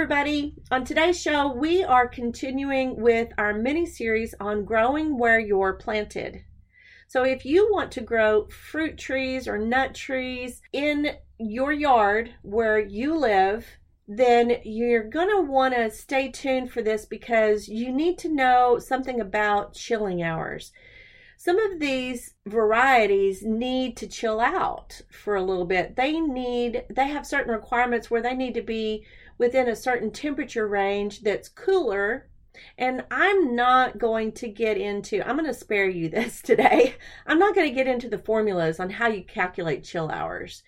Everybody. On today's show, we are continuing with our mini series on growing where you're planted. So, if you want to grow fruit trees or nut trees in your yard where you live, then you're going to want to stay tuned for this because you need to know something about chilling hours. Some of these varieties need to chill out for a little bit. They need, they have certain requirements where they need to be within a certain temperature range that's cooler. And I'm not going to get into, I'm going to spare you this today. I'm not going to get into the formulas on how you calculate chill hours.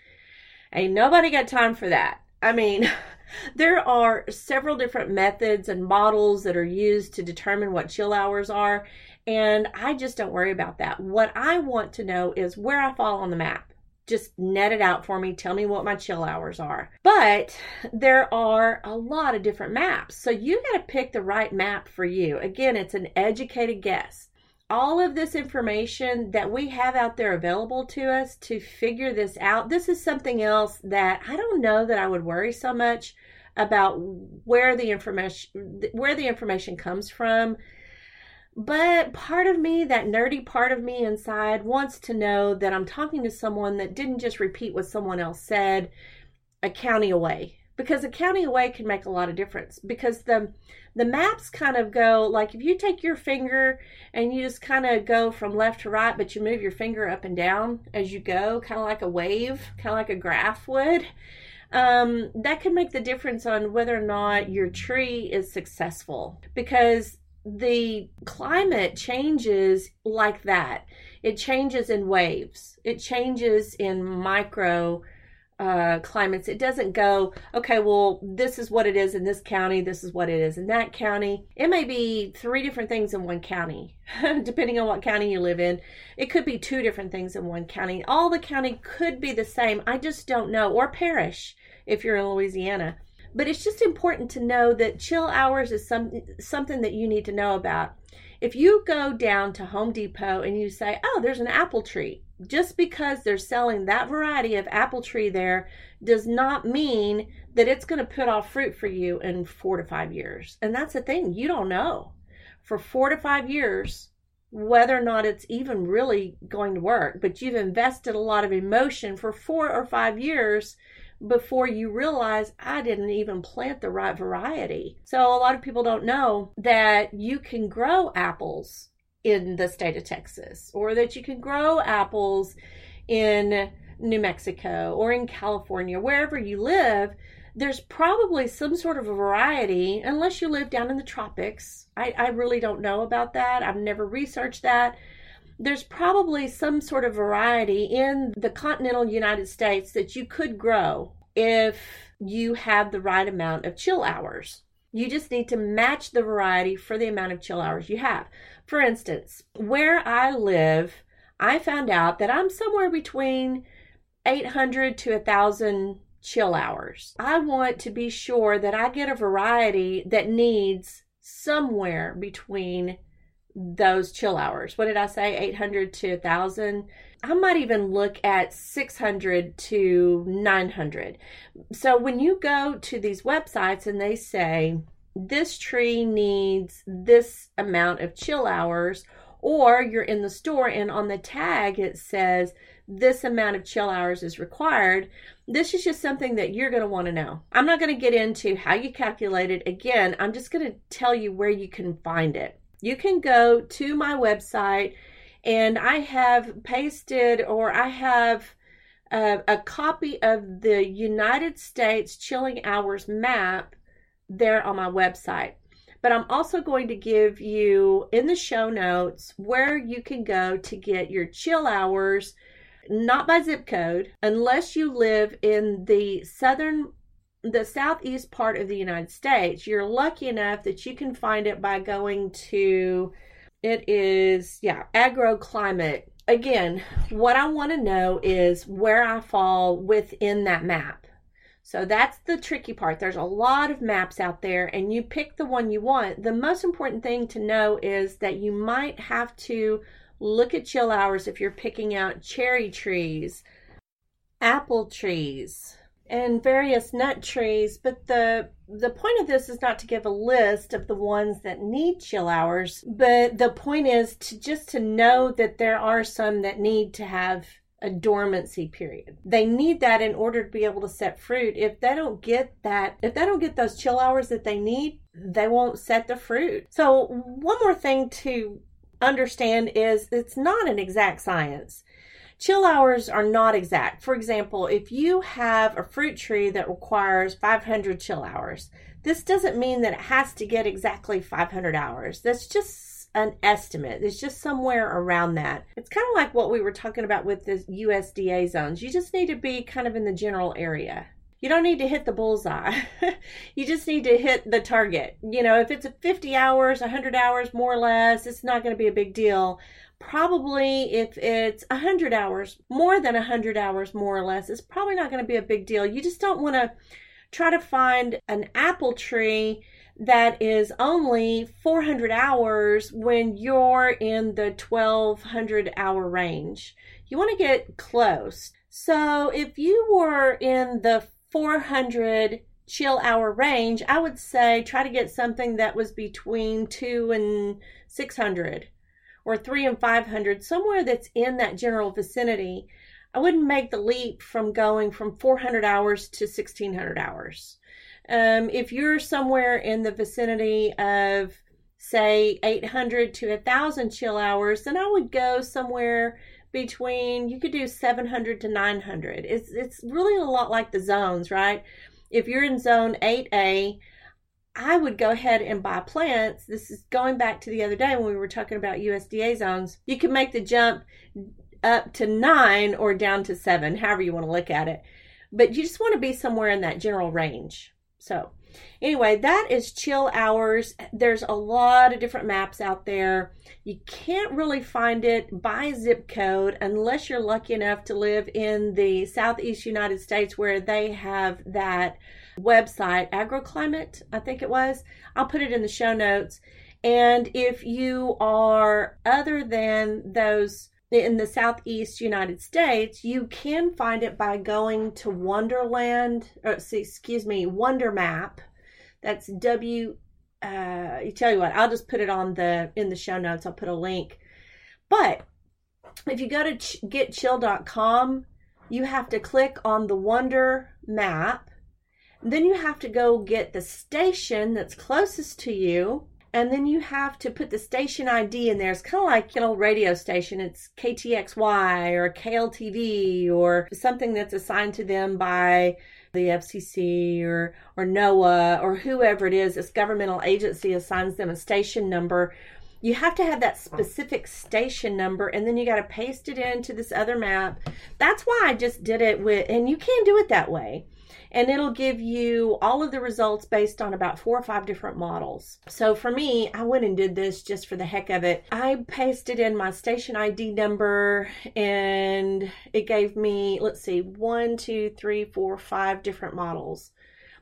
Ain't nobody got time for that. I mean, there are several different methods and models that are used to determine what chill hours are. And I just don't worry about that. What I want to know is where I fall on the map just net it out for me. Tell me what my chill hours are. But there are a lot of different maps. So you got to pick the right map for you. Again, it's an educated guess. All of this information that we have out there available to us to figure this out, this is something else that I don't know that I would worry so much about where the information where the information comes from but part of me, that nerdy part of me inside, wants to know that I'm talking to someone that didn't just repeat what someone else said a county away. Because a county away can make a lot of difference. Because the the maps kind of go like if you take your finger and you just kind of go from left to right, but you move your finger up and down as you go, kind of like a wave, kind of like a graph would. Um, that can make the difference on whether or not your tree is successful because the climate changes like that. It changes in waves. It changes in micro uh, climates. It doesn't go, okay, well, this is what it is in this county, this is what it is in that county. It may be three different things in one county, depending on what county you live in. It could be two different things in one county. All the county could be the same. I just don't know. Or parish if you're in Louisiana but it's just important to know that chill hours is some, something that you need to know about. If you go down to Home Depot and you say, oh, there's an apple tree, just because they're selling that variety of apple tree there does not mean that it's going to put off fruit for you in four to five years. And that's the thing, you don't know. For four to five years, whether or not it's even really going to work, but you've invested a lot of emotion for four or five years before you realize I didn't even plant the right variety. So a lot of people don't know that you can grow apples in the state of Texas or that you can grow apples in New Mexico or in California, wherever you live. There's probably some sort of a variety, unless you live down in the tropics. I, I really don't know about that. I've never researched that there's probably some sort of variety in the continental United States that you could grow if you have the right amount of chill hours. You just need to match the variety for the amount of chill hours you have. For instance, where I live, I found out that I'm somewhere between 800 to 1,000 chill hours. I want to be sure that I get a variety that needs somewhere between those chill hours. What did I say? 800 to 1000. I might even look at 600 to 900. So when you go to these websites and they say this tree needs this amount of chill hours, or you're in the store and on the tag it says this amount of chill hours is required. This is just something that you're going to want to know. I'm not going to get into how you calculate it. Again, I'm just going to tell you where you can find it you can go to my website and I have pasted or I have a, a copy of the United States chilling hours map there on my website. But I'm also going to give you in the show notes where you can go to get your chill hours, not by zip code, unless you live in the southern the southeast part of the United States, you're lucky enough that you can find it by going to it is yeah, agroclimate. Again, what I want to know is where I fall within that map. So that's the tricky part. There's a lot of maps out there and you pick the one you want. The most important thing to know is that you might have to look at chill hours if you're picking out cherry trees, apple trees, and various nut trees, but the the point of this is not to give a list of the ones that need chill hours, but the point is to just to know that there are some that need to have a dormancy period. They need that in order to be able to set fruit. If they don't get that, if they don't get those chill hours that they need, they won't set the fruit. So, one more thing to understand is it's not an exact science. Chill hours are not exact. For example, if you have a fruit tree that requires 500 chill hours, this doesn't mean that it has to get exactly 500 hours. That's just an estimate. It's just somewhere around that. It's kind of like what we were talking about with the USDA zones. You just need to be kind of in the general area. You don't need to hit the bullseye. you just need to hit the target. You know, if it's 50 hours, 100 hours, more or less, it's not going to be a big deal probably if it's 100 hours more than 100 hours more or less it's probably not going to be a big deal. You just don't want to try to find an apple tree that is only 400 hours when you're in the 1200 hour range. You want to get close. So if you were in the 400 chill hour range i would say try to get something that was between 2 and 600 or three and 500, somewhere that's in that general vicinity, I wouldn't make the leap from going from 400 hours to 1600 hours. Um, if you're somewhere in the vicinity of, say, 800 to 1000 chill hours, then I would go somewhere between, you could do 700 to 900. It's, it's really a lot like the zones, right? If you're in zone 8A, I would go ahead and buy plants. This is going back to the other day when we were talking about USDA zones. You can make the jump up to nine or down to seven, however you want to look at it. But you just want to be somewhere in that general range. So, anyway, that is chill hours. There's a lot of different maps out there. You can't really find it by zip code unless you're lucky enough to live in the southeast United States where they have that website, Agroclimate, I think it was. I'll put it in the show notes. And if you are other than those in the southeast United States, you can find it by going to Wonderland, or excuse me, Wonder Map. That's W. Uh, you tell you what, I'll just put it on the in the show notes. I'll put a link. But if you go to ch- getchill.com, you have to click on the Wonder Map then you have to go get the station that's closest to you. And then you have to put the station ID in there. It's kind of like an old radio station. It's KTXY or KLTV or something that's assigned to them by the FCC or, or NOAA or whoever it is. This governmental agency assigns them a station number you have to have that specific station number and then you got to paste it into this other map. That's why I just did it with, and you can do it that way and it'll give you all of the results based on about four or five different models. So for me, I went and did this just for the heck of it. I pasted in my station ID number and it gave me, let's see, one, two, three, four, five different models.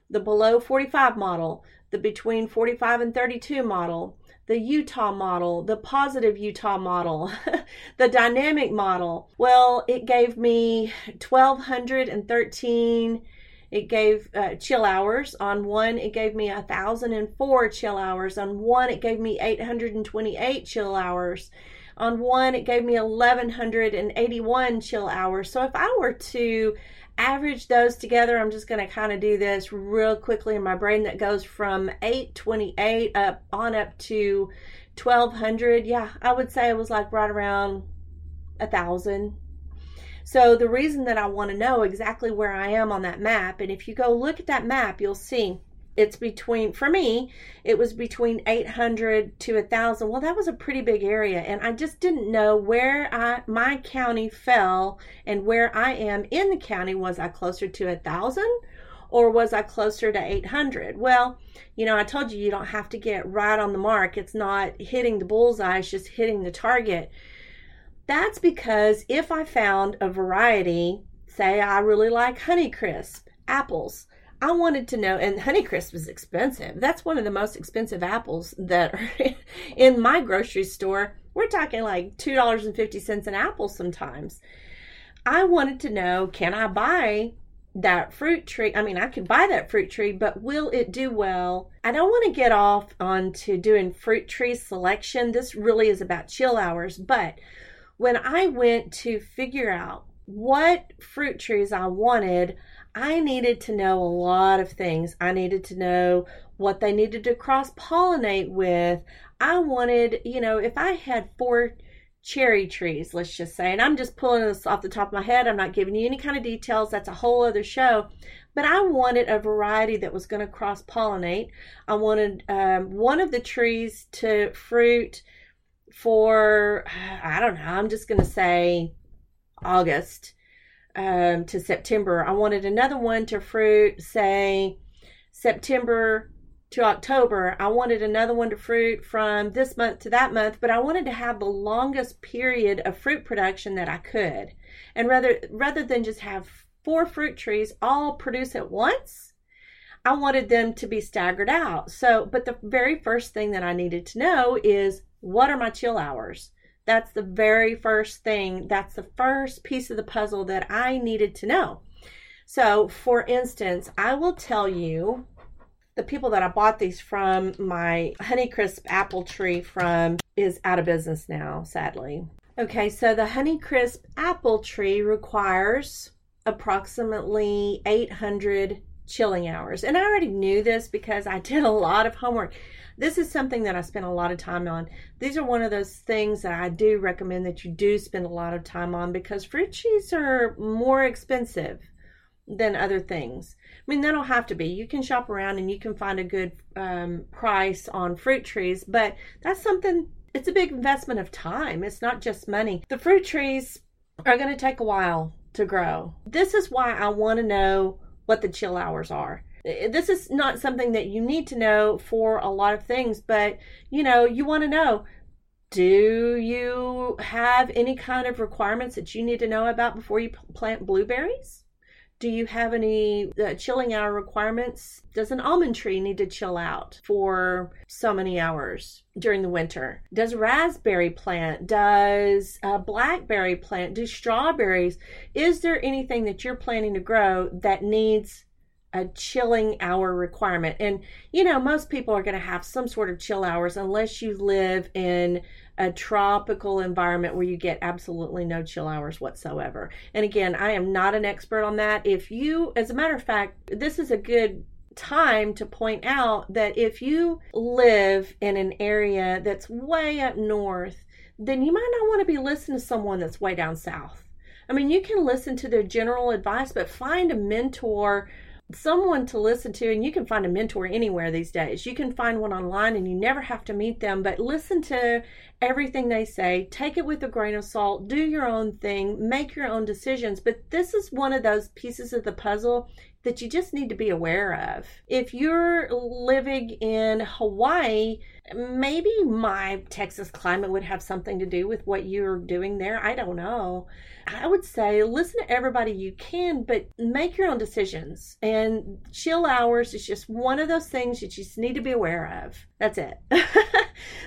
The below 45 model, the between 45 and 32 model, the Utah model, the positive Utah model, the dynamic model. Well, it gave me 1213 it gave uh, chill hours. On one it gave me a thousand and four chill hours. On one it gave me 828 chill hours. On one it gave me 1181 chill hours. So if i were to average those together i'm just going to kind of do this real quickly in my brain that goes from 828 up on up to 1200 yeah i would say it was like right around a thousand so the reason that I want to know exactly where I am on that map, and if you go look at that map, you'll see it's between for me it was between 800 to 1000 well that was a pretty big area and i just didn't know where I, my county fell and where i am in the county. Was i closer to 1000 or was i closer to 800 well you know i told you you don't have to get right on the mark. It's not hitting the bullseye it's just hitting the target that's because if I found a variety, say I really like Honeycrisp apples, I wanted to know, and Honeycrisp is expensive. That's one of the most expensive apples that are in my grocery store. We're talking like $2.50 an apple sometimes. I wanted to know can I buy that fruit tree, I mean, I could buy that fruit tree, but will it do well? I don't want to get off onto doing fruit tree selection. This really is about chill hours. But when I went to figure out what fruit trees I wanted, I needed to know a lot of things. I needed to know what they needed to cross pollinate with. I wanted, you know, if I had four cherry trees, let's just say, and I'm just pulling this off the top of my head, I'm not giving you any kind of details, that's a whole other show. But I wanted a variety that was going to cross pollinate. I wanted um, one of the trees to fruit for, I don't know, I'm just going to say August um, to September. I wanted another one to fruit, say, September to October. I wanted another one to fruit from this month to that month, but I wanted to have the longest period of fruit production that I could. And rather rather than just have four fruit trees all produce at once, I wanted them to be staggered out. So, but the very first thing that I needed to know is what are my chill hours? That's the very first thing. That's the first piece of the puzzle that I needed to know. So, for instance, I will tell you the people that I bought these from, my Honeycrisp apple tree from, is out of business now, sadly. Okay, so the Honeycrisp apple tree requires approximately 800 chilling hours. And I already knew this because I did a lot of homework. This is something that I spent a lot of time on. These are one of those things that I do recommend that you do spend a lot of time on because fruit trees are more expensive than other things. I mean, don't have to be. You can shop around and you can find a good um, price on fruit trees, but that's something, it's a big investment of time. It's not just money. The fruit trees are going to take a while to grow. This is why I want to know what the chill hours are. This is not something that you need to know for a lot of things, but you know, you want to know do you have any kind of requirements that you need to know about before you plant blueberries? Do you have any uh, chilling hour requirements? Does an almond tree need to chill out for so many hours during the winter? Does raspberry plant? Does a blackberry plant? Do strawberries? Is there anything that you're planning to grow that needs a chilling hour requirement. And you know, most people are going to have some sort of chill hours unless you live in a tropical environment where you get absolutely no chill hours whatsoever. And again, I am not an expert on that. If you, as a matter of fact, this is a good time to point out that if you live in an area that's way up north, then you might not want to be listening to someone that's way down south. I mean, you can listen to their general advice, but find a mentor someone to listen to and you can find a mentor anywhere these days. You can find one online and you never have to meet them but listen to everything they say. Take it with a grain of salt. Do your own thing. Make your own decisions. But this is one of those pieces of the puzzle that you just need to be aware of if you're living in hawaii maybe my texas climate would have something to do with what you're doing there i don't know I would say listen to everybody you can, but make your own decisions. And chill hours is just one of those things that you just need to be aware of. That's it.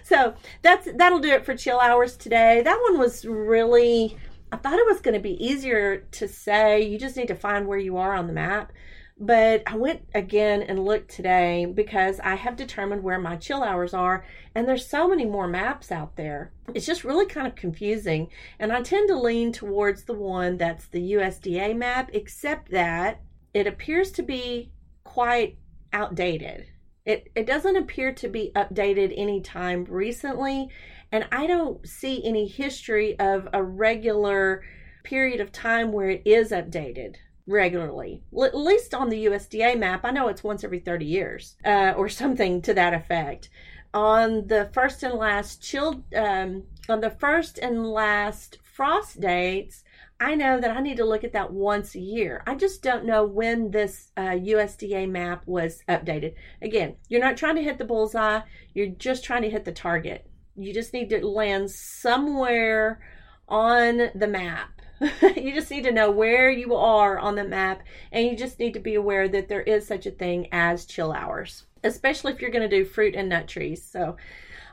so that's that'll do it for chill hours today. That one was really I thought it was going to be easier to say. You just need to find where you are on the map. But I went again and looked today because I have determined where my chill hours are, and there's so many more maps out there. It's just really kind of confusing, and I tend to lean towards the one that's the USDA map, except that it appears to be quite outdated. It, it doesn't appear to be updated anytime recently, and I don't see any history of a regular period of time where it is updated regularly, L- at least on the USDA map. I know it's once every 30 years uh, or something to that effect. On the first and last chilled, um, on the first and last frost dates, I know that I need to look at that once a year. I just don't know when this uh, USDA map was updated. Again, you're not trying to hit the bullseye, you're just trying to hit the target. You just need to land somewhere on the map you just need to know where you are on the map and you just need to be aware that there is such a thing as chill hours, especially if you're going to do fruit and nut trees. So,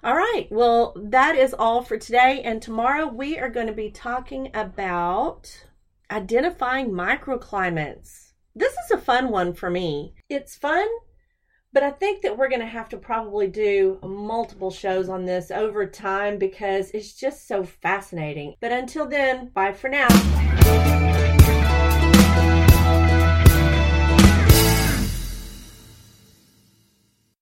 all right, well, that is all for today. And tomorrow we are going to be talking about identifying microclimates. this is a fun one for me. It's fun, but I think that we're going to have to probably do multiple shows on this over time because it's just so fascinating. But until then, bye for now.